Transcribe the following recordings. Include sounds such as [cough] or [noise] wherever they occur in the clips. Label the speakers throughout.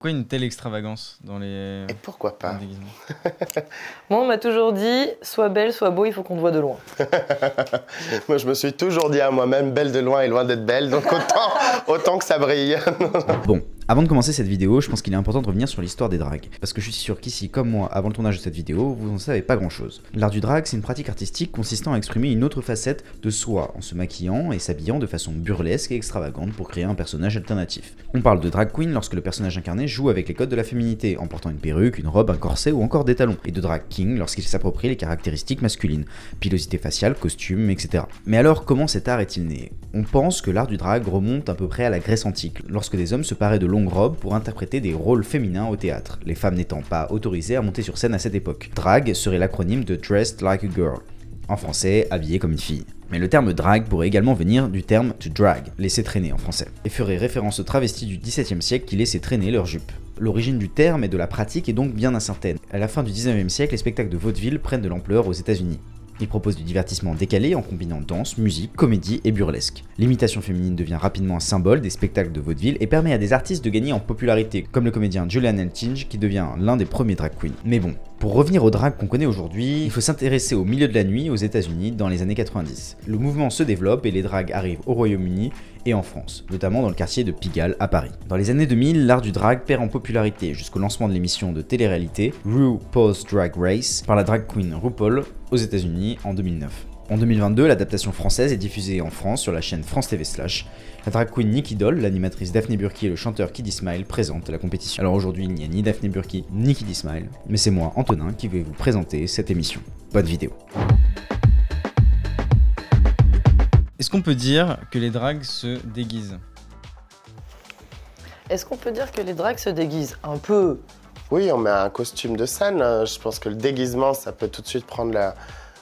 Speaker 1: Pourquoi une telle extravagance dans les.
Speaker 2: Et pourquoi pas [laughs]
Speaker 3: Moi, on m'a toujours dit sois belle, sois beau, il faut qu'on te voit de loin. [laughs]
Speaker 2: Moi, je me suis toujours dit à moi-même belle de loin et loin d'être belle, donc autant, [laughs] autant que ça brille.
Speaker 4: bon, avant de commencer cette vidéo, je pense qu'il est important de revenir sur l'histoire des drags. Parce que je suis sûr qu'ici, comme moi, avant le tournage de cette vidéo, vous n'en savez pas grand chose. L'art du drag, c'est une pratique artistique consistant à exprimer une autre facette de soi en se maquillant et s'habillant de façon burlesque et extravagante pour créer un personnage alternatif. On parle de drag queen lorsque le personnage incarné joue avec les codes de la féminité en portant une perruque, une robe, un corset ou encore des talons, et de drag king lorsqu'il s'approprie les caractéristiques masculines, pilosité faciale, costume, etc. Mais alors, comment cet art est-il né? On pense que l'art du drag remonte à peu près à la Grèce antique, lorsque des hommes se paraient de longs robe pour interpréter des rôles féminins au théâtre, les femmes n'étant pas autorisées à monter sur scène à cette époque. Drag serait l'acronyme de Dressed Like a Girl, en français, habillé comme une fille. Mais le terme drag pourrait également venir du terme to drag, laisser traîner en français, et ferait référence aux travestis du XVIIe siècle qui laissaient traîner leurs jupes. L'origine du terme et de la pratique est donc bien incertaine. À la fin du XIXe siècle, les spectacles de vaudeville prennent de l'ampleur aux États-Unis. Il propose du divertissement décalé en combinant danse, musique, comédie et burlesque. L'imitation féminine devient rapidement un symbole des spectacles de vaudeville et permet à des artistes de gagner en popularité, comme le comédien Julian Eltinge qui devient l'un des premiers drag queens. Mais bon, pour revenir au drag qu'on connaît aujourd'hui, il faut s'intéresser au milieu de la nuit aux États-Unis dans les années 90. Le mouvement se développe et les drags arrivent au Royaume-Uni et en France, notamment dans le quartier de Pigalle à Paris. Dans les années 2000, l'art du drag perd en popularité jusqu'au lancement de l'émission de télé-réalité RuPaul's Drag Race par la drag queen RuPaul aux États-Unis en 2009. En 2022, l'adaptation française est diffusée en France sur la chaîne France TV Slash. La drag queen Nicky Doll, l'animatrice Daphne Burki et le chanteur Kiddy Smile présentent la compétition. Alors aujourd'hui, il n'y a ni Daphne Burki ni Kiddy Smile, mais c'est moi, Antonin, qui vais vous présenter cette émission. Bonne vidéo.
Speaker 1: Est-ce qu'on peut dire que les drags se déguisent
Speaker 3: Est-ce qu'on peut dire que les drags se déguisent Un peu?
Speaker 2: Oui, on met un costume de scène. Je pense que le déguisement, ça peut tout de suite prendre la,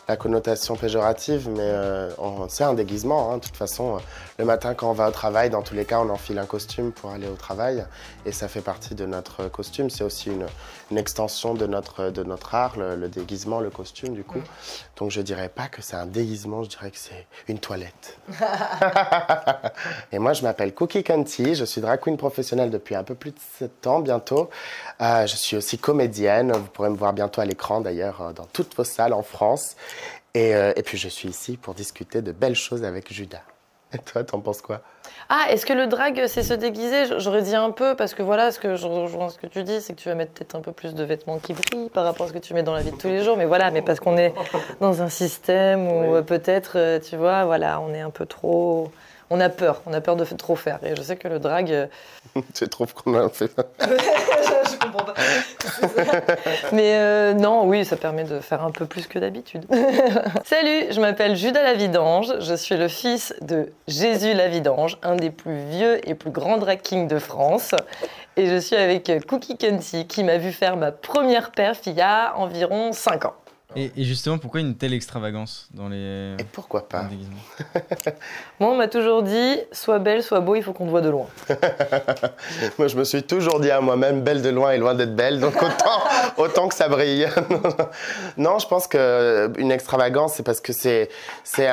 Speaker 2: la connotation péjorative, mais euh, c'est un déguisement. Hein. De toute façon, euh, le matin quand on va au travail, dans tous les cas, on enfile un costume pour aller au travail, et ça fait partie de notre costume. C'est aussi une, extension de notre, de notre art, le, déguisement, le costume, du coup. Donc je dirais pas que c'est un déguisement, je dirais que c'est une toilette. [laughs] et moi, je m'appelle Cookie Canty, je suis drag queen professionnelle depuis un peu plus de 7 ans bientôt. Euh, je suis aussi comédienne, vous pourrez me voir bientôt à l'écran d'ailleurs dans toutes vos salles en France. Euh, et, puis je suis ici pour discuter de belles choses avec Judas. Et toi, t'en penses quoi?
Speaker 3: Ah, est-ce que le drag, c'est se déguiser? J'aurais dit un peu, parce que voilà, ce que je rejoins ce que tu dis, c'est que tu vas mettre peut-être un peu plus de vêtements qui brillent par rapport à ce que tu mets dans la vie de tous les jours. Mais voilà, mais parce qu'on est dans un système où euh, peut-être, euh, tu vois, voilà, on est un peu trop on a peur, on a peur de trop faire. Et je sais que le drag. Euh, [laughs]
Speaker 2: tu trouves qu'on a fait [laughs]
Speaker 3: Je comprends pas. [laughs] Mais euh, non, oui, ça permet de faire un peu plus que d'habitude. Salut, je m'appelle Judas Lavidange. Je suis le fils de Jésus Lavidange, un des plus vieux et plus grands drag kings de France. Et je suis avec Cookie Kenty, qui m'a vu faire ma première perf il y a environ 5 ans.
Speaker 1: Et, justement, pourquoi une telle extravagance dans les.
Speaker 2: Et pourquoi pas [laughs]
Speaker 3: Moi, on m'a toujours dit sois belle, sois beau, il faut qu'on te voit de loin. [laughs]
Speaker 2: Moi, je me suis toujours dit à moi-même belle de loin et loin d'être belle, donc autant, [laughs] autant que ça brille. non, je pense qu'une extravagance, c'est parce que c'est, c'est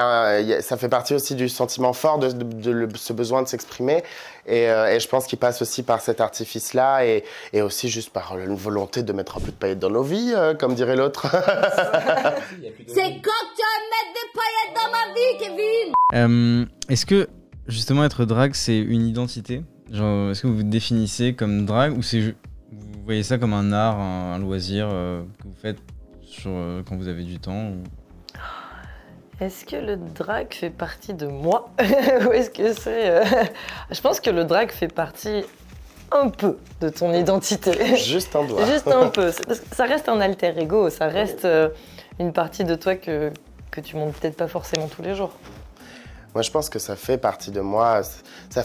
Speaker 2: ça fait partie aussi du sentiment fort de, de ce besoin de s'exprimer. Euh, et, je pense qu'il passe aussi par cet artifice-là et, aussi juste par une volonté de mettre un peu de paillettes dans nos vies, euh, comme dirait l'autre. [laughs]
Speaker 5: C'est quand tu vas mettre des paillettes dans ma vie, Kevin
Speaker 1: euh, Est-ce que justement être drag, c'est une identité? Est-ce que vous vous définissez comme drag ou c'est vous voyez ça comme un art, un, loisir que vous faites sur, quand vous avez du temps
Speaker 3: est-ce que le drag fait partie de moi [laughs] Ou est-ce que c'est. Euh, [laughs] je pense que le drag fait partie un peu de ton identité. [laughs]
Speaker 2: Juste un doigt.
Speaker 3: Juste un peu. Ça reste un alter ego, ça reste euh, une partie de toi que, que tu montres peut-être pas forcément tous les jours.
Speaker 2: Moi, je pense que ça fait partie de moi. Ça,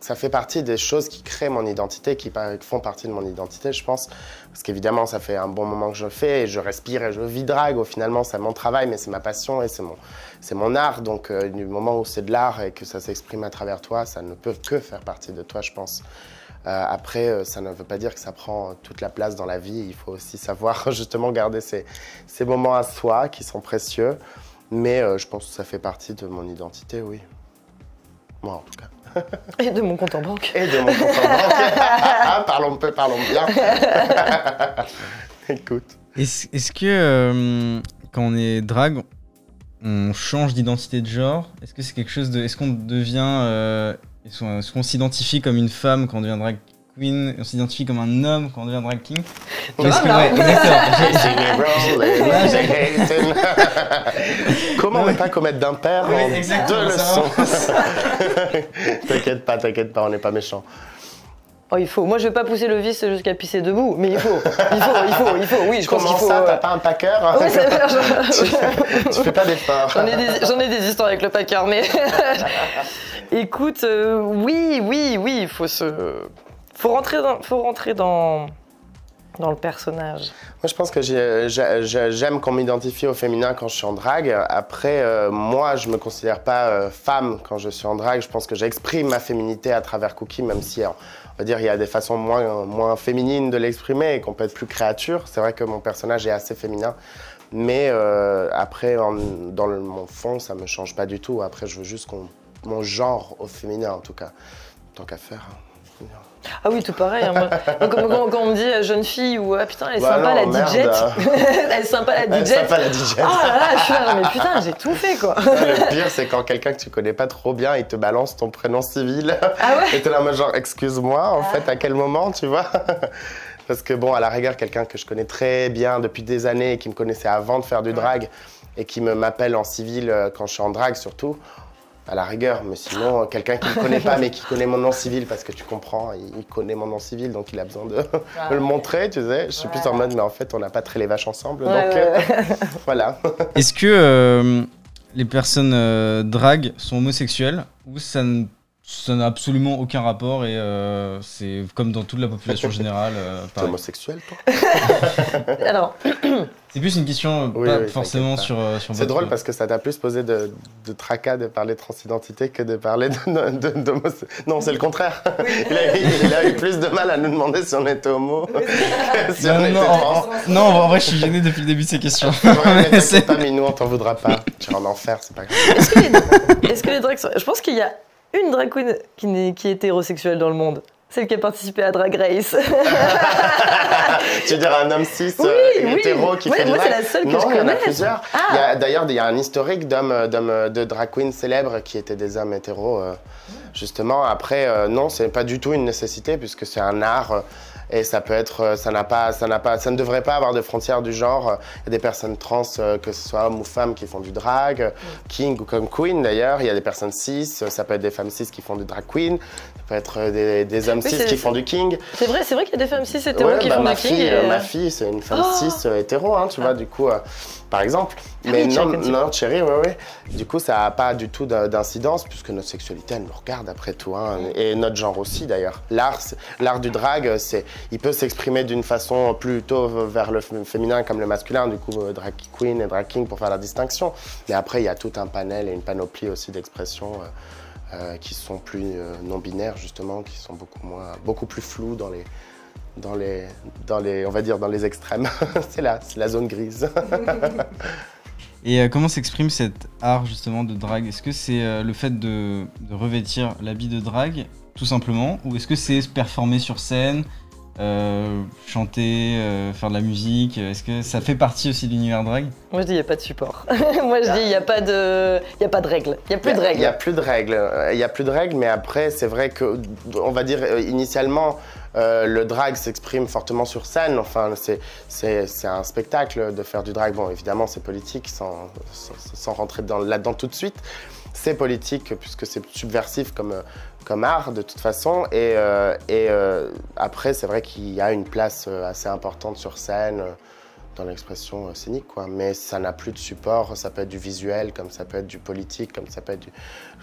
Speaker 2: ça, fait partie des choses qui créent mon identité, qui font partie de mon identité, je pense. Parce qu'évidemment, ça fait un bon moment que je le fais et je respire et je vis drague. Finalement, c'est mon travail, mais c'est ma passion et c'est mon, mon art. Donc, euh, du moment où c'est de l'art et que ça s'exprime à travers toi, ça ne peut que faire partie de toi, je pense. Euh, après, euh, ça ne veut pas dire que ça prend toute la place dans la vie. Il faut aussi savoir [laughs] justement garder ces, ces moments à soi qui sont précieux. Mais euh, je pense que ça fait partie de mon identité, oui. Moi, en tout cas.
Speaker 3: Et de mon compte en banque.
Speaker 2: Et de mon compte en banque. [laughs] parlons peu, parlons bien. [laughs] Écoute.
Speaker 1: Est-ce que euh, quand on est drague, on change d'identité de genre? Est-ce que c'est quelque chose de. Est-ce qu'on devient. euh, est-ce qu'on est-ce qu'on s'identifie comme une femme quand on devient drag? Queen On s'identifie comme un homme quand on devient drag king [laughs] que- ouais, exactement.
Speaker 2: Comment ne pas commettre d'impair
Speaker 1: Oui,
Speaker 2: en
Speaker 1: exactement,
Speaker 2: deux leçons [laughs] T'inquiète pas, t'inquiète pas, on n'est pas méchants.
Speaker 3: Oh, il faut. Moi, je vais pas pousser le vice jusqu'à pisser debout, mais il faut. Il faut, il faut, il faut. Oui, je pense qu'il
Speaker 2: Comment
Speaker 3: faut.
Speaker 2: ça,
Speaker 3: euh,
Speaker 2: t'as pas un packer
Speaker 3: Oui, c'est vrai, [laughs]
Speaker 2: tu,
Speaker 3: je-
Speaker 2: tu fais pas d'efforts.
Speaker 3: J'en ai, des, j'en ai des histoires avec le packer, mais écoute, euh, oui, oui, oui, il faut se, faut rentrer dans, faut rentrer dans, dans le personnage.
Speaker 2: Moi, je pense que j'ai- j'ai- j'ai- j'aime qu'on m'identifie au féminin quand je suis en drague. Après, euh, moi, je me considère pas euh, femme quand je suis en drague. Je pense que j'exprime ma féminité à travers Cookie, même si, on va dire, il y a des façons moins, moins féminines de l'exprimer et qu'on peut être plus créature. C'est vrai que mon personnage est assez féminin. Mais euh, après, dans mon fond, ça me change pas du tout. Après, je veux juste qu'on mon genre au féminin, en tout cas. Tant qu'à faire. hein.
Speaker 3: Ah oui, tout pareil. hein, moi. Donc, quand, on me dit euh, jeune fille ou ah putain, elle est
Speaker 2: Bah
Speaker 3: sympa
Speaker 2: non,
Speaker 3: la. DJ, [laughs] elle est sympa la DJ.
Speaker 2: sympa la DJ.
Speaker 3: Oh là là, je suis là, mais putain, j'ai tout fait quoi.
Speaker 2: Le pire, c'est quand quelqu'un que tu connais pas trop bien, il te balance ton prénom civil.
Speaker 3: Ah ouais
Speaker 2: Et t'es là, genre, excuse-moi, en fait, à quel moment, tu vois? [laughs] Parce que bon, à la rigueur, quelqu'un que je connais très bien depuis des années, et qui me connaissait avant de faire du drag, et qui me m'appelle en civil euh, quand je suis en drag surtout, à la rigueur. Mais sinon, euh, quelqu'un qui me connaît pas, mais qui connaît mon nom civil, parce que tu comprends, il, connaît mon nom civil, donc il a besoin de, [laughs] le montrer, tu sais. Je suis plus en mode, mais en fait, on n'a pas très les vaches ensemble,
Speaker 3: Ouais,
Speaker 2: donc
Speaker 3: ouais,
Speaker 2: euh,
Speaker 3: ouais. [laughs]
Speaker 2: voilà.
Speaker 1: Est-ce que euh, les personnes euh, drag sont homosexuelles ou ça ne- ça n'a absolument aucun rapport et euh, c'est comme dans toute la population [laughs] générale euh,
Speaker 2: T'es homosexuel, toi [laughs]
Speaker 3: Alors, [coughs]
Speaker 1: C'est plus une question euh,
Speaker 2: Oui,
Speaker 1: pas
Speaker 2: oui,
Speaker 1: forcément sur, euh, sur
Speaker 2: C'est
Speaker 1: votre-
Speaker 2: drôle parce que ça t'a plus posé de, de tracas de parler transidentité que de parler de, Non, c'est le contraire. [laughs] Il, a, eu- il a eu plus de mal à nous demander si on était homo que si
Speaker 1: Non,
Speaker 2: on
Speaker 1: non,
Speaker 2: était
Speaker 1: non,
Speaker 2: trans.
Speaker 1: en- non, en vrai, je suis gêné depuis le début de ces questions.
Speaker 2: Mais
Speaker 1: C'est-
Speaker 2: pas, Minou, on t'en voudra pas. Tu es en enfer, c'est pas grave.
Speaker 3: est-ce que les, est-ce que les drags sont- Je pense qu'il y a une drag queen qui, est hétérosexuelle dans le monde. Celle qui a participé à Drag Race. [laughs]
Speaker 2: tu veux dire un homme cis
Speaker 3: Oui,
Speaker 2: euh,
Speaker 3: oui.
Speaker 2: hétéro qui
Speaker 3: Ouais,
Speaker 2: fait
Speaker 3: moi, c'est la seule que
Speaker 2: non,
Speaker 3: je
Speaker 2: il y en a
Speaker 3: connais.
Speaker 2: plusieurs.
Speaker 3: Ah.
Speaker 2: D'ailleurs, il y a un historique d'hommes, d'hommes, de drag queens célèbres qui étaient des hommes hétéros. euh, justement, après, euh, non, c'est pas du tout une nécessité puisque c'est un art. Et ça peut être, euh, ça n'a pas, ça n'a pas, ça ne devrait pas avoir de frontières du genre. Il y a des personnes trans, euh, que ce soit hommes ou femmes, qui font du drag, king ou comme queen d'ailleurs. Il y a des personnes cis, ça peut être des femmes cis qui font du drag queen, ça peut être euh, des, des hommes
Speaker 3: Oui,
Speaker 2: cis qui font du king.
Speaker 3: C'est vrai, c'est vrai qu'il y a des femmes cis hétéros
Speaker 2: Ouais,
Speaker 3: qui
Speaker 2: bah,
Speaker 3: font
Speaker 2: ma
Speaker 3: du king.
Speaker 2: fille,
Speaker 3: et,
Speaker 2: ma fille, c'est une femme
Speaker 3: Oh
Speaker 2: cis hétéro, hein, tu vois, du coup, par exemple.
Speaker 3: Ah
Speaker 2: Mais
Speaker 3: oui,
Speaker 2: non, non, Cherry, ouais, ouais. Du coup, ça n'a pas du tout d'in- d'incidence, puisque notre sexualité, elle nous regarde après tout, hein, et notre genre aussi d'ailleurs. L'art, du drag, il peut s'exprimer d'une façon plutôt vers le féminin comme le masculin, du coup, euh, drag queen et drag king pour faire la distinction. Mais après, il y a tout un panel et une panoplie aussi d'expressions. euh, euh, qui sont plus euh, non binaires justement, qui sont beaucoup moins, beaucoup plus floues dans les, dans les, dans les, on va dire dans les extrêmes. [laughs] c'est là, c'est la zone grise. [laughs]
Speaker 1: Et euh, comment s'exprime cet art justement de drague? Est-ce que c'est euh, le fait de, de revêtir l'habit de drague tout simplement? Ou est-ce que c'est se performer sur scène, euh, chanter, euh, faire de la musique? Est-ce que ça fait partie aussi de l'univers drague?
Speaker 3: Moi je dis il n'y a pas de support. [laughs] Moi je dis il n'y a pas de, il y a pas de règles. Il n'y a plus de
Speaker 2: Il n'y a
Speaker 3: règles.
Speaker 2: plus de règles. Il y a plus de règles, mais après, c'est vrai que, on va dire, euh, initialement, euh, le drag s'exprime fortement sur scène. Enfin, c'est- un spectacle de faire du drag. Bon, évidemment, c'est politique, sans, sans, sans rentrer dans- là-dedans tout de suite. C'est politique, puisque c'est subversif comme, euh, comme art, de toute façon. Et, euh, et euh, après, c'est vrai qu'il y a une place euh, assez importante sur scène. Euh, dans l'expression euh, scénique, quoi. Mais ça n'a plus de support. Ça peut être du visuel, comme ça peut être du politique, comme ça peut être du,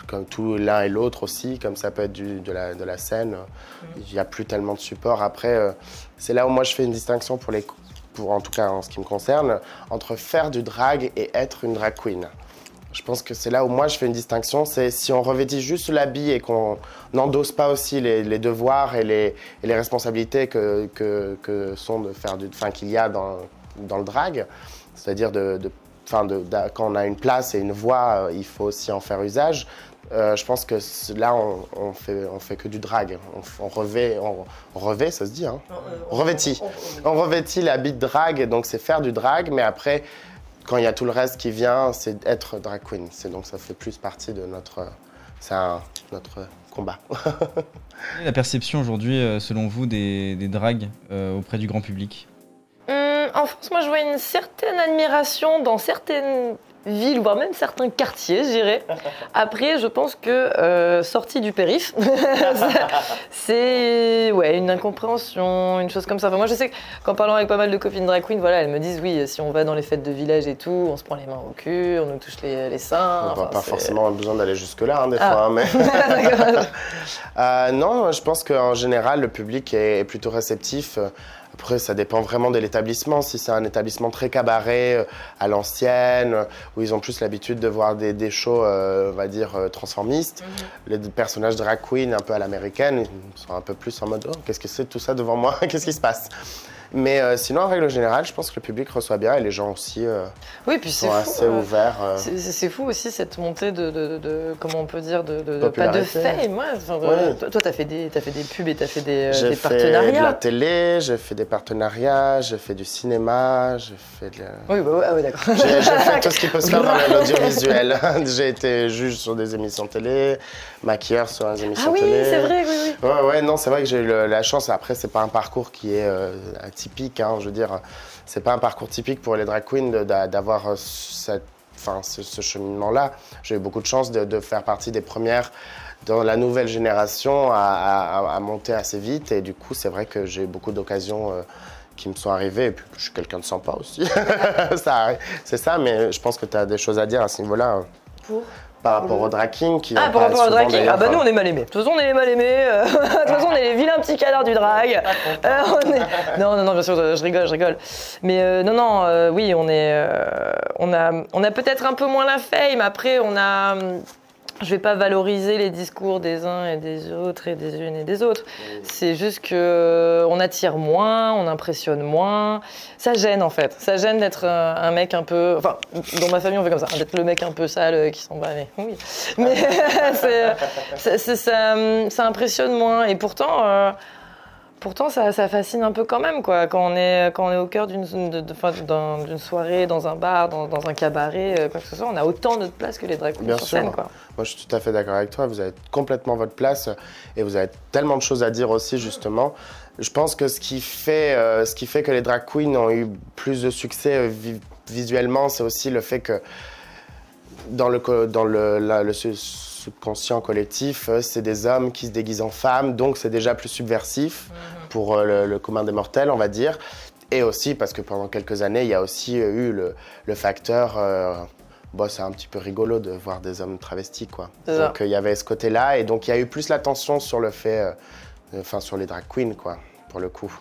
Speaker 2: comme tout l'un et l'autre aussi, comme ça peut être du, de, la, de la scène. Il n'y a plus tellement de support. Après, euh, c'est là où moi je fais une distinction pour les, pour en tout cas en ce qui me concerne, entre faire du drag et être une drag queen. Je pense que c'est là où moi je fais une distinction, c'est si on revêtit juste l'habit et qu'on n'endosse pas aussi les, les devoirs et les, et les responsabilités que, que, que sont de faire du, enfin qu'il y a dans, dans le drag, c'est-à-dire de, de, enfin de, quand on a une place et une voix, euh, il faut aussi en faire usage. Euh, je pense que là, on, on fait, on fait que du drag. On, on revêt, on, on revêt, ça se dit, hein On revêtit. On revêtit l'habit de drag, donc c'est faire du drag, mais après, quand il y a tout le reste qui vient, c'est être drag queen. C'est donc ça fait plus partie de notre, c'est un- notre combat. [laughs]
Speaker 1: Quelle est la perception aujourd'hui, euh, selon vous, des, des drags euh, auprès du grand public?
Speaker 3: Hum, en France, moi, je vois une certaine admiration dans certaines villes, voire même certains quartiers, je dirais. [laughs] Après, je pense que euh, sorti du périph, [laughs] c'est ouais, une incompréhension, une chose comme ça. Enfin, moi, je sais qu'en parlant avec pas mal de copines drag queen, voilà, elles me disent oui, si on va dans les fêtes de village et tout, on se prend les mains au cul, on nous touche les, les seins.
Speaker 2: On n'a
Speaker 3: Enfin,
Speaker 2: pas forcément besoin d'aller jusque-là, hein, des
Speaker 3: Ah.
Speaker 2: fois, hein, mais... [laughs] Euh, non, je pense qu'en général, le public est, est plutôt réceptif. Après, ça dépend vraiment de l'établissement. Si c'est un établissement très cabaret, euh, à l'ancienne, euh, où ils ont plus l'habitude de voir des, des shows, euh, on va dire, transformistes, les personnages drag queen un peu à l'américaine, ils sont un peu plus en mode « Oh, qu'est-ce que c'est tout ça devant moi? [laughs] Qu'est-ce qui se passe ?» Mais euh, sinon, en règle générale, je pense que le public reçoit bien et les gens aussi euh,
Speaker 3: Oui, puis c'est
Speaker 2: sont
Speaker 3: fou.
Speaker 2: assez
Speaker 3: euh,
Speaker 2: ouverts.
Speaker 3: C'est fou aussi cette montée de, de- de- comment on peut dire de, pas de fame. ouais. Enfin,
Speaker 2: Ouais.
Speaker 3: Toi, toi, t'as fait des t'as fait des pubs et t'as fait des, euh,
Speaker 2: J'ai fait de la
Speaker 3: partenariats.
Speaker 2: télé, j'ai fait des partenariats, j'ai fait du cinéma, j'ai fait de la...
Speaker 3: Oui, bah, ouais, ah ouais, d'accord.
Speaker 2: J'ai fait tout ce qui peut se faire dans [laughs] l'audiovisuel. [laughs] j'ai été juge sur des émissions télé, maquilleur sur des émissions
Speaker 3: Ah oui,
Speaker 2: télé.
Speaker 3: c'est vrai, oui, oui.
Speaker 2: Ouais, ouais, non, c'est vrai que j'ai eu la chance. Après, c'est pas un parcours qui est atypique. Hein, je veux dire, c'est pas un parcours typique pour les drag queens d'avoir euh, cette, enfin, ce, cheminement-là. J'ai eu beaucoup de chance de, faire partie des premières dans la nouvelle génération à, monter assez vite. Et du coup, c'est vrai que j'ai eu beaucoup d'occasions. euh, qui me sont arrivées, et puis je suis quelqu'un de sympa aussi. [laughs] C'est ça, mais je pense que tu as des choses à dire à ce niveau-là. hein.
Speaker 3: Pour?
Speaker 2: Par rapport au drag king qui
Speaker 3: Ah, par rapport au
Speaker 2: souvent,
Speaker 3: drag king, ah bah nous on est mal aimés. De toute façon on est les mal aimés. euh, [laughs] De toute façon on est les vilains petits canards du drag. Euh, on est- Non, non, non, bien sûr, je rigole, je rigole. Mais euh, non, non, euh, oui, on est, euh, on a, on a peut-être un peu moins la fame. Après, on a, je vais pas valoriser les discours des uns et des autres et des unes et des autres. C'est juste que euh, on attire moins, on impressionne moins. Ça gêne en fait. Ça gêne d'être un, un mec un peu. Enfin, dans ma famille on fait comme ça, hein, d'être le mec un peu sale euh, qui s'en va. Mais oui. Mais [laughs] c'est- c'est- ça, ça impressionne moins. Et pourtant. euh, Pourtant, ça, ça fascine un peu quand même, quoi. Quand on est, quand on est au cœur d'une soirée, dans un bar, dans, dans un cabaret, euh, quoi que ce soit, on a autant de place que les drag queens
Speaker 2: Bien
Speaker 3: sur
Speaker 2: sûr.
Speaker 3: scène, quoi.
Speaker 2: Moi, je suis tout à fait d'accord avec toi. Vous avez complètement votre place et vous avez tellement de choses à dire aussi, justement. Je pense que ce qui fait, euh, ce qui fait que les drag queens ont eu plus de succès euh, vi- visuellement, c'est aussi le fait que dans le, dans le, la- le subconscient collectif, euh, c'est des hommes qui se déguisent en femmes, donc c'est déjà plus subversif pour euh, le, le commun des mortels, on va dire. Et aussi parce que pendant quelques années, il y a aussi euh, eu le, le facteur. euh, bon, c'est un petit peu rigolo de voir des hommes travestis, quoi. Donc euh, il y avait ce côté-là, et donc il y a eu plus l'attention sur le fait, euh, enfin sur les drag queens, quoi, pour le coup.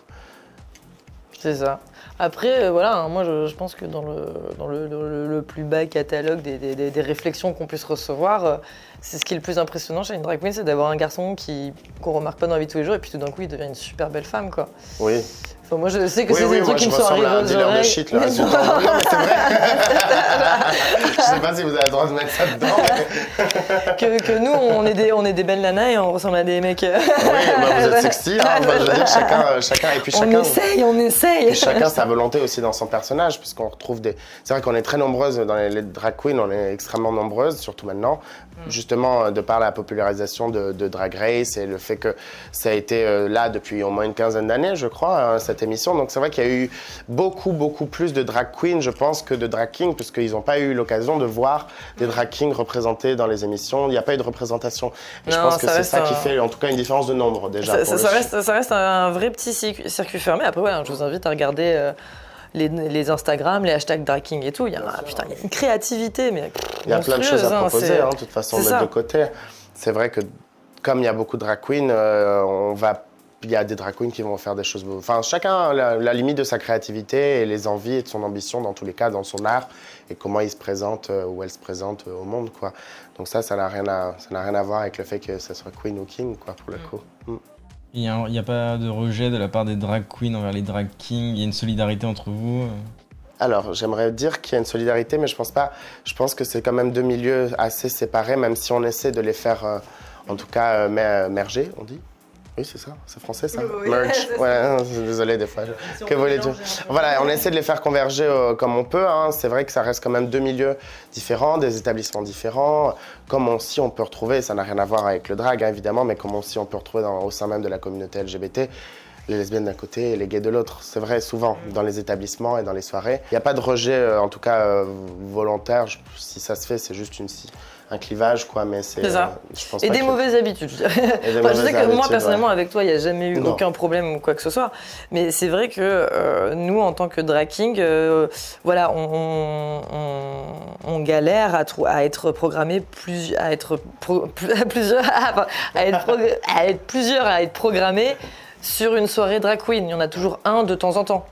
Speaker 3: C'est ça. Après, euh, voilà, hein, moi je, je pense que dans le, dans le, le- le plus bas catalogue des, des- des- des réflexions qu'on puisse recevoir, c'est ce qui est le plus impressionnant chez une drag queen, c'est d'avoir un garçon qui qu'on remarque pas dans la vie de tous les jours et puis tout d'un coup il devient une super belle femme, quoi.
Speaker 2: Oui.
Speaker 3: Enfin, moi je sais que
Speaker 2: Oui,
Speaker 3: c'est
Speaker 2: oui,
Speaker 3: des
Speaker 2: moi
Speaker 3: trucs qui me sont arrivés aux
Speaker 2: dealer de
Speaker 3: oreilles.
Speaker 2: shit mais c'est vrai. [laughs] je sais pas si vous avez le droit de mettre ça dedans. mais-
Speaker 3: que, que nous, on est, des, on est des belles nanas et on ressemble à des mecs. euh,
Speaker 2: Oui, bah, vous êtes [laughs] sexy, hein, bah, je veux dire, chacun, chacun, et puis
Speaker 3: on
Speaker 2: chacun.
Speaker 3: essaye, on essaye.
Speaker 2: Et chacun sa volonté aussi dans son personnage, puisqu'on retrouve des. C'est vrai qu'on est très nombreuses dans les, les drag queens, on est extrêmement nombreuses, surtout maintenant, justement euh, de par la popularisation de, de Drag Race et le fait que ça a été euh, là depuis au moins une quinzaine d'années, je crois, hein, cette émission. Donc c'est vrai qu'il y a eu beaucoup, beaucoup plus de drag queens, je pense, que de drag kings, puisqu'ils n'ont pas eu l'occasion de voir des drag kings représentés dans les émissions. Il n'y a pas eu de représentation. Et je pense que c'est ça qui fait, en tout cas, une différence de nombre déjà.
Speaker 3: Ça, reste, ça reste un vrai petit circuit, circuit fermé. Après, ouais, je vous invite à regarder euh, les, les Instagram, les hashtags dragging et tout. Il y a, putain, il y a une créativité, mais
Speaker 2: Il y a plein de choses à
Speaker 3: hein,
Speaker 2: proposer, hein, de toute façon, mettre
Speaker 3: ça.
Speaker 2: de côté. C'est vrai que comme il y a beaucoup de drag queens, euh, on va, il y a des drag queens qui vont faire des choses. Enfin, chacun a la, la limite de sa créativité et les envies et de son ambition dans tous les cas, dans son art et comment il se présente euh, ou elle se présente euh, au monde, quoi. Donc ça, ça n'a rien à, ça rien à voir avec le fait que ce soit queen ou king, quoi, pour le coup. Mm.
Speaker 1: Il n'y a, pas de rejet de la part des drag queens envers les drag kings. Il y a une solidarité entre vous euh.
Speaker 2: Alors, j'aimerais dire qu'il y a une solidarité, mais je pense pas. Je pense que c'est quand même deux milieux assez séparés, même si on essaie de les faire, euh, en tout cas, euh, mer- merger, on dit Oui, c'est ça C'est français, ça
Speaker 3: Oui, [laughs] ça.
Speaker 2: Ouais, non, désolé, des fois. que voulez-tu Voilà, on essaie de les faire converger euh, comme on peut. hein. C'est vrai que ça reste quand même deux milieux différents, des établissements différents. Comme aussi on peut retrouver, ça n'a rien à voir avec le drag hein, évidemment, mais comme aussi on peut retrouver dans- au sein même de la communauté LGBT, les lesbiennes d'un côté et les gays de l'autre. C'est vrai souvent dans les établissements et dans les soirées. Il n'y a pas de rejet, euh, en tout cas euh, volontaire. Si ça se fait, c'est juste une, si- un clivage, quoi. Mais c'est.
Speaker 3: C'est ça.
Speaker 2: euh, je pense
Speaker 3: Et des
Speaker 2: que-
Speaker 3: mauvaises habitudes, je
Speaker 2: des
Speaker 3: Enfin, sais que moi, personnellement,
Speaker 2: ouais.
Speaker 3: avec toi, il n'y a jamais eu
Speaker 2: Non.
Speaker 3: aucun problème ou quoi que ce soit. Mais c'est vrai que euh, nous, en tant que drag king, euh, voilà, on, on- on galère à, être programmé plus, à être pro- plus- à plusieurs, [laughs] à être, à être plusieurs, à être programmé sur une soirée drag queen. Il y en a toujours un de temps en temps.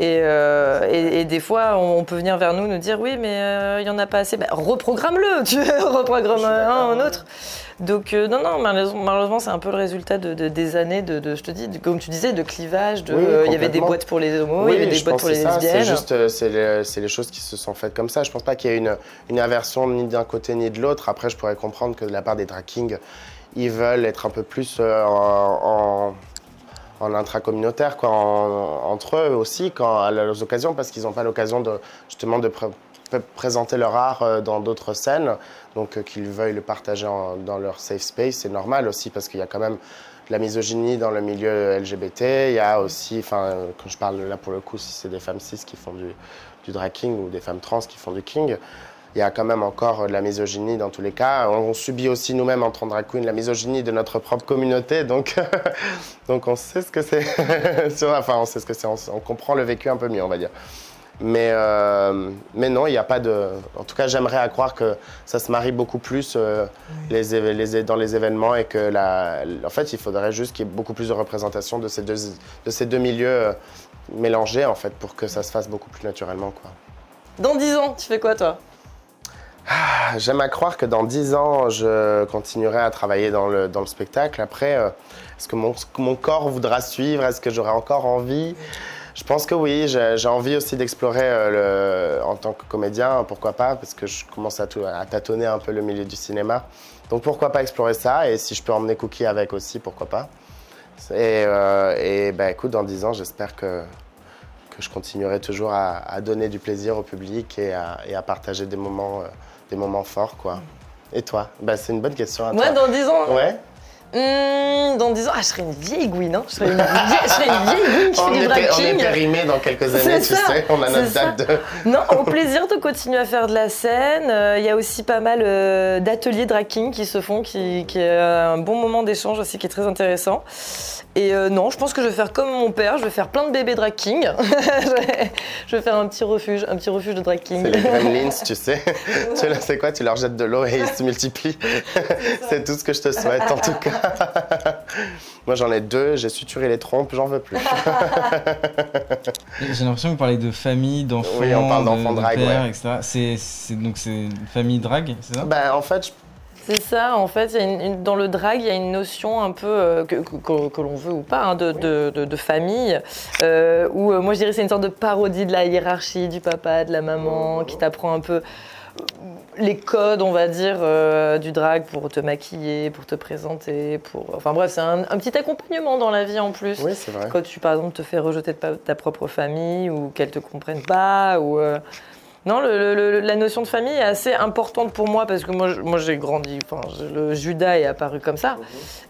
Speaker 3: Et, euh, et- et des fois, on peut venir vers nous nous dire oui, mais euh, il y en a pas assez. Bah, reprogramme-le, [laughs] tu reprogrammes un, un autre. Donc euh, non, non, malheureusement, c'est un peu le résultat de, de- des années de, de- je te dis, de- comme tu disais, de clivage. De,
Speaker 2: Oui,
Speaker 3: il y avait des boîtes pour les homos,
Speaker 2: Oui,
Speaker 3: il y avait des boîtes pour les
Speaker 2: ça,
Speaker 3: lesbiennes.
Speaker 2: C'est juste, c'est les, choses qui se sont faites comme ça. Je pense pas qu'il y ait une, une aversion ni d'un côté ni de l'autre. Après, je pourrais comprendre que de la part des drag kings, ils veulent être un peu plus en, en, en intracommunautaire, quoi, en- entre eux aussi, quand, à leurs occasions, parce qu'ils n'ont pas l'occasion de, justement de pré- pré- présenter leur art euh, dans d'autres scènes. Donc, euh, qu'ils veuillent le partager dans leur safe space, c'est normal aussi, parce qu'il y a quand même de la misogynie dans le milieu LGBT. Il y a aussi, enfin, euh, quand je parle là pour le coup, si c'est des femmes cis qui font du, du ou des femmes trans qui font du king, il y a quand même encore de la misogynie dans tous les cas. On, on subit aussi nous-mêmes en tant que drag queen la misogynie de notre propre communauté, donc, [laughs] donc on sait ce que c'est. [laughs] Enfin, on sait ce que c'est, on, on comprend le vécu un peu mieux, on va dire. Mais, euh, mais non, il n'y a pas de. En tout cas, j'aimerais à croire que ça se marie beaucoup plus euh, les, éve- les- dans les événements et que la, en fait, il faudrait juste qu'il y ait beaucoup plus de représentation de ces deux, de ces deux milieux euh, mélangés en fait pour que ça se fasse beaucoup plus naturellement. Quoi.
Speaker 3: Dans 10 ans, tu fais quoi, toi?
Speaker 2: Ah, J'aime à croire que dans 10 ans, je continuerai à travailler dans le, dans le spectacle. Après, euh, est-ce que mon, mon corps voudra suivre? Est-ce que j'aurai encore envie? Je pense que oui. J'ai envie aussi d'explorer euh, en tant que comédien, pourquoi pas, parce que je commence à, tâtonner un peu le milieu du cinéma. Donc pourquoi pas explorer ça Et si je peux emmener Cookie avec aussi, pourquoi pas Et, euh, bah, écoute, dans 10 ans, j'espère que, que je continuerai toujours à, donner du plaisir au public et à, et à partager des moments, euh, des moments forts, quoi. Et toi? Bah, C'est une bonne question. À
Speaker 3: Moi,
Speaker 2: toi.
Speaker 3: dans 10 ans,
Speaker 2: Ouais?
Speaker 3: Hmm, dans 10 ans, ah, je serais une vieille gouine, hein. Je serais une vieille, je serais une vieille gouine qui
Speaker 2: On
Speaker 3: fait du drag
Speaker 2: on est périmé dans quelques années, tu
Speaker 3: ça,
Speaker 2: sais. On a notre
Speaker 3: ça.
Speaker 2: date de.
Speaker 3: Non, au plaisir de continuer à faire de la scène. Euh, Il y a aussi pas mal euh, d'ateliers drag king qui se font, qui, qui est un bon moment d'échange aussi, qui est très intéressant. Et euh, non, je pense que je vais faire comme mon père, je vais faire plein de bébés drag king. [laughs] je, vais, faire un petit refuge, un petit refuge de drag king.
Speaker 2: C'est les [laughs] gremlins, tu sais. tu leur- c'est quoi Tu leur jettes de l'eau et ils se multiplient. c'est tout ce que je te souhaite, en tout cas. [laughs] Moi, j'en ai deux. J'ai suturé les trompes. J'en veux plus.
Speaker 1: J'ai l'impression que vous parlez de famille, d'enfants,
Speaker 2: Oui, on parle d'enfants
Speaker 1: de, de
Speaker 2: drag,
Speaker 1: père,
Speaker 2: ouais.
Speaker 1: etc. C'est, c'est- donc c'est une famille drag, c'est ça?
Speaker 2: Ben, en fait, je
Speaker 3: C'est ça, en fait, il y a une- une- dans le drag, il y a une notion un peu, euh, que, que- que- que l'on veut ou pas, hein, de, de- de- de famille, euh, où euh, moi je dirais c'est une sorte de parodie de la hiérarchie du papa, de la maman, qui t'apprend un peu les codes, on va dire, euh, du drag pour te maquiller, pour te présenter, pour... Enfin bref, c'est un, un petit accompagnement dans la vie en plus.
Speaker 2: Oui, c'est vrai.
Speaker 3: Quand tu, par exemple, te fais rejeter de ta propre famille ou qu'elle te comprenne pas ou... euh, Non, le- le- le- la notion de famille est assez importante pour moi parce que moi, moi j'ai grandi, enfin, le Judas est apparu comme ça.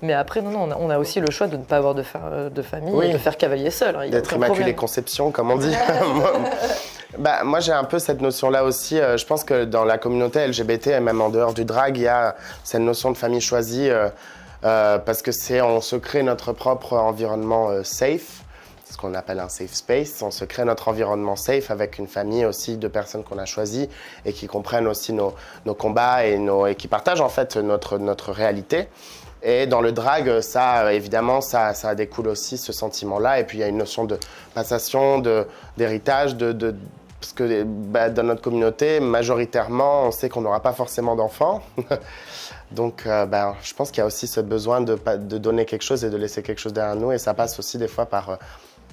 Speaker 3: Mais après, non, non, on a, on a aussi le choix de ne pas avoir de, fa- de famille
Speaker 2: Oui.
Speaker 3: et de faire cavalier seul. hein,
Speaker 2: D'être immaculé conception, comme on dit. [laughs] bah, moi, j'ai un peu cette notion-là aussi. Euh, je pense que dans la communauté LGBT et même en dehors du drag, il y a cette notion de famille choisie euh, euh, parce que c'est on se crée notre propre environnement safe. ce qu'on appelle un safe space. On se crée notre environnement safe avec une famille aussi de personnes qu'on a choisies et qui comprennent aussi nos, nos combats et, qui partagent en fait notre, notre réalité. Et dans le drag, ça, évidemment, ça, ça découle aussi ce sentiment-là. Et puis, il y a une notion de passation, d'héritage, de, de, parce que bah, dans notre communauté, majoritairement, on sait qu'on n'aura pas forcément d'enfants. [laughs] Donc, euh, ben, je pense qu'il y a aussi ce besoin de, de donner quelque chose et de laisser quelque chose derrière nous. Et ça passe aussi des fois par, euh,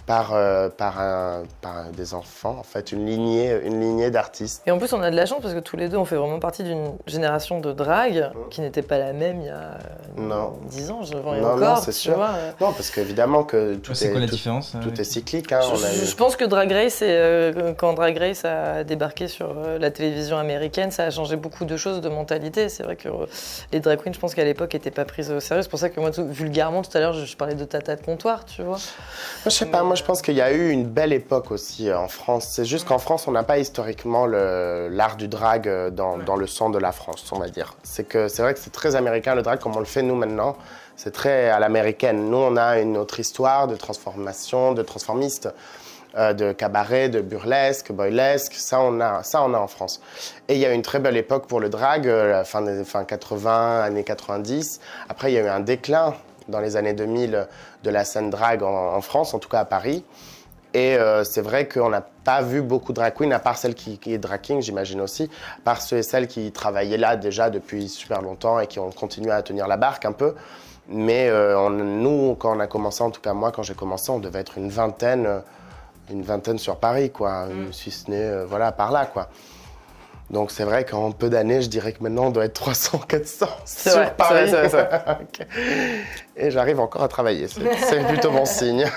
Speaker 2: par, euh, par, un, par des enfants, en fait, une lignée, une lignée d'artistes.
Speaker 3: Et en plus, on a de la chance parce que tous les deux, on fait vraiment partie d'une génération de drague qui n'était pas la même il y a
Speaker 2: Non.
Speaker 3: 10 ans, je vois, et
Speaker 2: Non, non,
Speaker 3: encore.
Speaker 2: c'est
Speaker 3: tu
Speaker 2: sûr.
Speaker 3: vois, euh.
Speaker 2: Non, parce qu'évidemment que tout,
Speaker 1: C'est
Speaker 2: est,
Speaker 1: quoi la
Speaker 2: tout,
Speaker 1: différence euh,
Speaker 2: tout est cyclique. Hein,
Speaker 3: Je,
Speaker 2: on a
Speaker 3: je-
Speaker 2: eu-
Speaker 3: je pense que Drag Race, c'est, euh, quand Drag Race a débarqué sur euh, la télévision américaine, ça a changé beaucoup de choses de mentalité. C'est vrai que euh, les drag queens, je pense qu'à l'époque, n'étaient pas prises au sérieux. C'est pour ça que moi, tout- vulgairement, tout à l'heure, je, je parlais de tata de comptoir, tu vois.
Speaker 2: Moi, je sais pas, moi je pense qu'il y a eu une belle époque aussi euh, en France. C'est juste qu'en France, on n'a pas historiquement l'art du drag euh, dans, dans le sang de la France, on va dire. C'est que c'est vrai que c'est très américain le drag comme on le fait nous maintenant. C'est très à l'américaine. Nous, on a une autre histoire de transformation, de transformiste, euh, de cabaret, de burlesque, boylesque. Ça, on a, ça, on a en France. Et il y a eu une très belle époque pour le drag, euh, la fin des fin 80, années 90. Après, il y a eu un déclin dans les années 2000 de la scène drag en, en France, en tout cas à Paris. Et euh, c'est vrai qu'on n'a pas vu beaucoup de drag queens, à part celles qui, qui est drag king, j'imagine aussi, à part ceux et celles qui travaillaient là déjà depuis super longtemps et qui ont continué à tenir la barque un peu. Mais euh, on- nous, quand on a commencé, en tout cas moi, quand j'ai commencé, on devait être une vingtaine, euh, une vingtaine sur Paris, quoi, si ce n'est, euh, voilà, par là, quoi. Donc c'est vrai qu'en peu d'années, je dirais que maintenant on doit être 300, 400 [laughs]
Speaker 3: C'est
Speaker 2: sur
Speaker 3: vrai,
Speaker 2: Paris.
Speaker 3: vrai, vrai. [laughs]
Speaker 2: Et j'arrive encore à travailler, c'est plutôt bon signe. [laughs]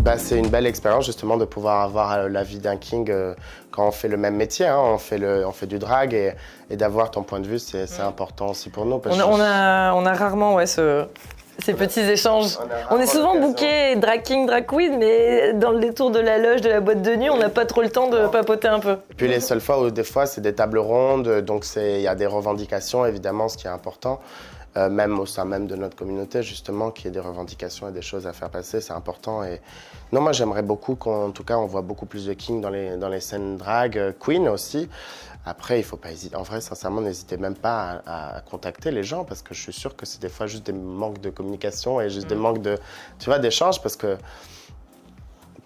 Speaker 2: Bah, c'est une belle expérience justement de pouvoir avoir euh, la vie d'un king euh, quand on fait le même métier, hein. on, fait le, on fait du drag et, et d'avoir ton point de vue, c'est c'est important aussi pour nous. parce
Speaker 3: On a, on a, on a rarement ouais, ce- ces petits échanges.
Speaker 2: On
Speaker 3: est souvent booké drag king, drag queen, mais dans le détour de la loge, de la boîte de nuit, on n'a pas trop le temps de papoter un peu.
Speaker 2: Puis les seules fois où des fois c'est des tables rondes, donc c'est- il y a des revendications évidemment, ce qui est important, euh, même au sein même de notre communauté justement, qu'il y ait des revendications et des choses à faire passer, c'est important. Et non, moi j'aimerais beaucoup qu'en tout cas on voit beaucoup plus de kings dans les, dans les scènes drag, euh, queen aussi. Après, il faut pas hésiter. En vrai, sincèrement, n'hésitez même pas à, à contacter les gens parce que je suis sûr que c'est des fois juste des manques de communication et juste des manques de, tu vois, d'échange parce que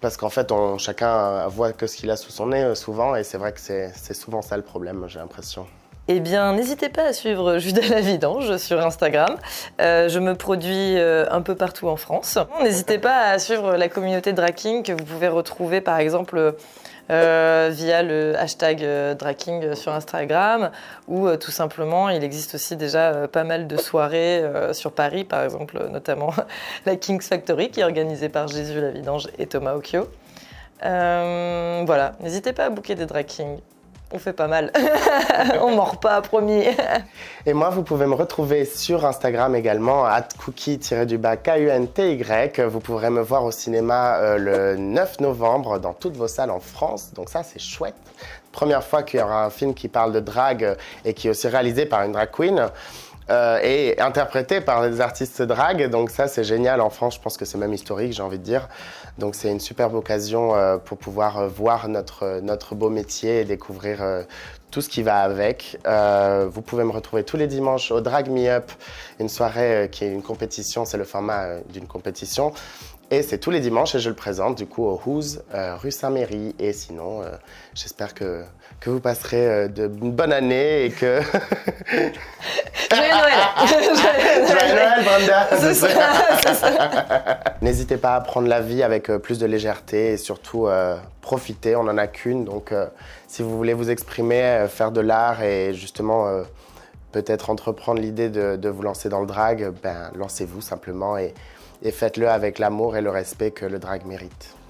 Speaker 2: parce qu'en fait, on, chacun voit que ce qu'il a sous son nez euh, souvent, et c'est vrai que c'est souvent ça le problème, j'ai l'impression.
Speaker 3: Eh bien, n'hésitez pas à suivre Judas la Vidange sur Instagram. Euh, je me produis euh, un peu partout en France. N'hésitez pas à suivre la communauté Drag King que vous pouvez retrouver par exemple euh, via le hashtag euh, Drag King sur Instagram ou tout simplement, il existe aussi déjà pas mal de soirées sur Paris, par exemple, notamment [laughs] la King's Factory qui est organisée par Jésus la Vidange et Thomas Occhio. Voilà, n'hésitez pas à booker des Drag Kings. On fait pas mal. [laughs] On mord pas, promis.
Speaker 2: Et moi, vous pouvez me retrouver sur Instagram également, at cookie-du-bas K-U-N-T-Y. Vous pourrez me voir au cinéma euh, le 9 novembre dans toutes vos salles en France, donc ça, c'est chouette. Première fois qu'il y aura un film qui parle de drague euh, et qui est aussi réalisé par une drag queen. euh, et interprété par des artistes drag, donc ça c'est génial en France, je pense que c'est même historique, j'ai envie de dire. Donc c'est une superbe occasion euh, pour pouvoir euh, voir notre, notre beau métier et découvrir euh, tout ce qui va avec. Euh, vous pouvez me retrouver tous les dimanches au Drag Me Up, une soirée euh, qui est une compétition, c'est le format euh, d'une compétition. Et c'est tous les dimanches et je le présente du coup au Who's, euh, rue Saint-Méry. Et sinon, euh, j'espère que, que vous passerez euh, de, une bonne année et que... [laughs] [laughs]
Speaker 3: Joyeux Noël
Speaker 2: Joyeux Noël, Brenda
Speaker 3: C'est ça, c'est ça. [laughs]
Speaker 2: N'hésitez pas à prendre la vie avec euh, plus de légèreté et surtout profiter, on n'en a qu'une. Donc si vous voulez vous exprimer, faire de l'art et justement peut-être entreprendre l'idée de, de vous lancer dans le drag, ben, lancez-vous simplement et, et faites-le avec l'amour et le respect que le drag mérite.